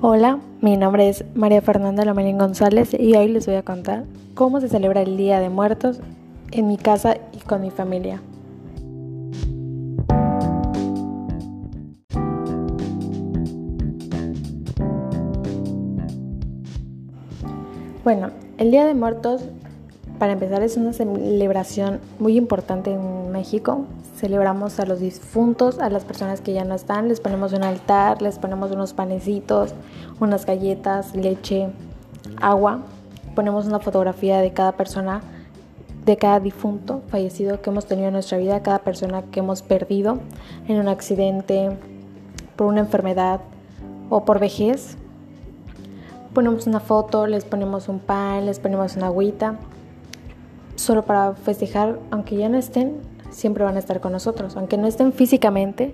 Hola, mi nombre es María Fernanda Lomelín González y hoy les voy a contar cómo se celebra el Día de Muertos en mi casa y con mi familia. Bueno, el Día de Muertos, para empezar, es una celebración muy importante en México. Celebramos a los difuntos, a las personas que ya no están, les ponemos un altar, les ponemos unos panecitos, unas galletas, leche, agua. Ponemos una fotografía de cada persona, de cada difunto fallecido que hemos tenido en nuestra vida, cada persona que hemos perdido en un accidente, por una enfermedad o por vejez ponemos una foto, les ponemos un pan, les ponemos una agüita, solo para festejar, aunque ya no estén, siempre van a estar con nosotros, aunque no estén físicamente,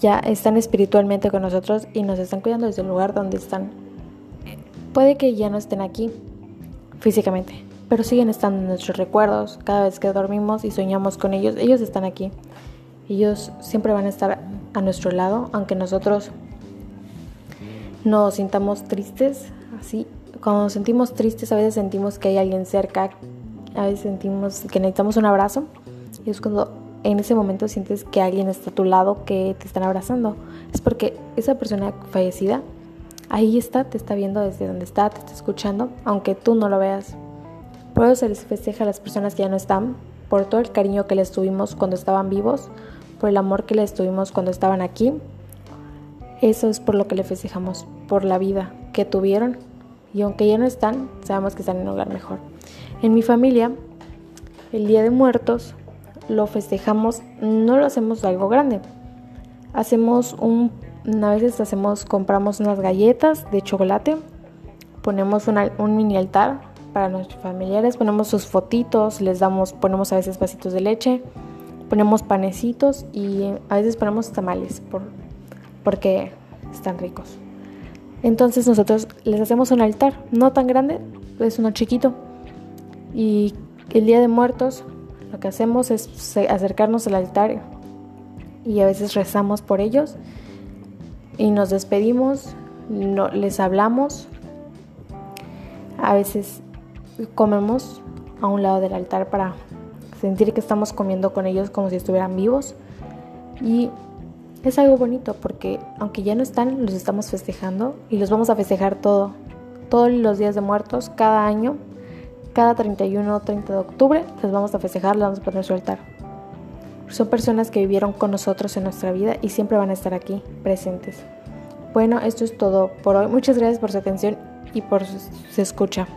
ya están espiritualmente con nosotros y nos están cuidando desde el lugar donde están. Puede que ya no estén aquí físicamente, pero siguen estando en nuestros recuerdos. Cada vez que dormimos y soñamos con ellos, ellos están aquí. Ellos siempre van a estar a nuestro lado, aunque nosotros nos sintamos tristes, así, cuando nos sentimos tristes a veces sentimos que hay alguien cerca, a veces sentimos que necesitamos un abrazo y es cuando en ese momento sientes que alguien está a tu lado, que te están abrazando. Es porque esa persona fallecida ahí está, te está viendo desde donde está, te está escuchando, aunque tú no lo veas. Por eso se les festeja a las personas que ya no están, por todo el cariño que les tuvimos cuando estaban vivos, por el amor que les tuvimos cuando estaban aquí eso es por lo que le festejamos, por la vida que tuvieron y aunque ya no están, sabemos que están en un lugar mejor. En mi familia, el Día de Muertos lo festejamos, no lo hacemos algo grande. Hacemos un, a veces hacemos, compramos unas galletas de chocolate, ponemos un mini altar para nuestros familiares, ponemos sus fotitos, les damos, ponemos a veces vasitos de leche, ponemos panecitos y a veces ponemos tamales por, porque están ricos. Entonces nosotros les hacemos un altar, no tan grande, es uno chiquito. Y el Día de Muertos lo que hacemos es acercarnos al altar y a veces rezamos por ellos. Y nos despedimos, no, les hablamos, a veces comemos a un lado del altar para sentir que estamos comiendo con ellos como si estuvieran vivos. Y es algo bonito porque aunque ya no están, los estamos festejando y los vamos a festejar todo, todos los días de muertos, cada año, cada 31 o 30 de octubre, los vamos a festejar, los vamos a poner su altar. Son personas que vivieron con nosotros en nuestra vida y siempre van a estar aquí presentes. Bueno, esto es todo por hoy. Muchas gracias por su atención y por su escucha.